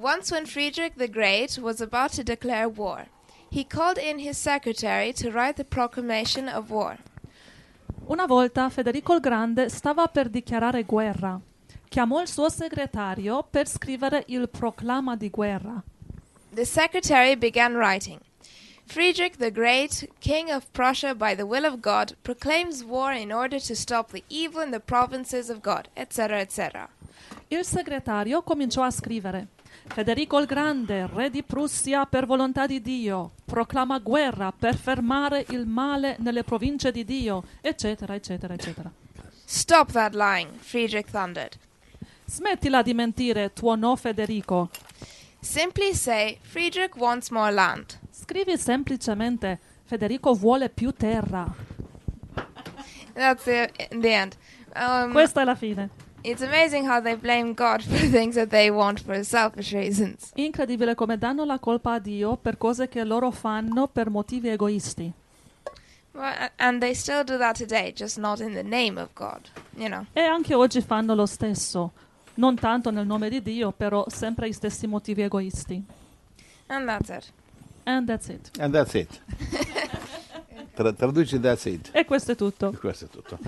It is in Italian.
Once, when Friedrich the Great was about to declare war, he called in his secretary to write the proclamation of war. Una volta Federico il Grande stava per dichiarare guerra. Chiamò il suo segretario per scrivere il proclama di guerra. The secretary began writing. Friedrich the Great, King of Prussia by the will of God, proclaims war in order to stop the evil in the provinces of God, etc., etc. Il segretario cominciò a scrivere. Federico il Grande, re di Prussia per volontà di Dio, proclama guerra per fermare il male nelle province di Dio, eccetera, eccetera, eccetera. Stop that lying, Friedrich thundered. Smettila di mentire, tuo no Federico. Simply say, Friedrich wants more land. Scrivi semplicemente, Federico vuole più terra. That's the, the end. Um, Questa è la fine. It's amazing how they blame God for things that they want for selfish reasons. Incredibile come danno la colpa a Dio per cose che loro fanno per motivi egoisti. Well, and they still do that today, just not in the name of God, you know. E anche oggi fanno lo stesso. Non tanto nel nome di Dio, però sempre i stessi motivi egoisti. And that's it. And that's it. And that's it. Tra- traduci that's it. E questo è tutto. Questo è tutto.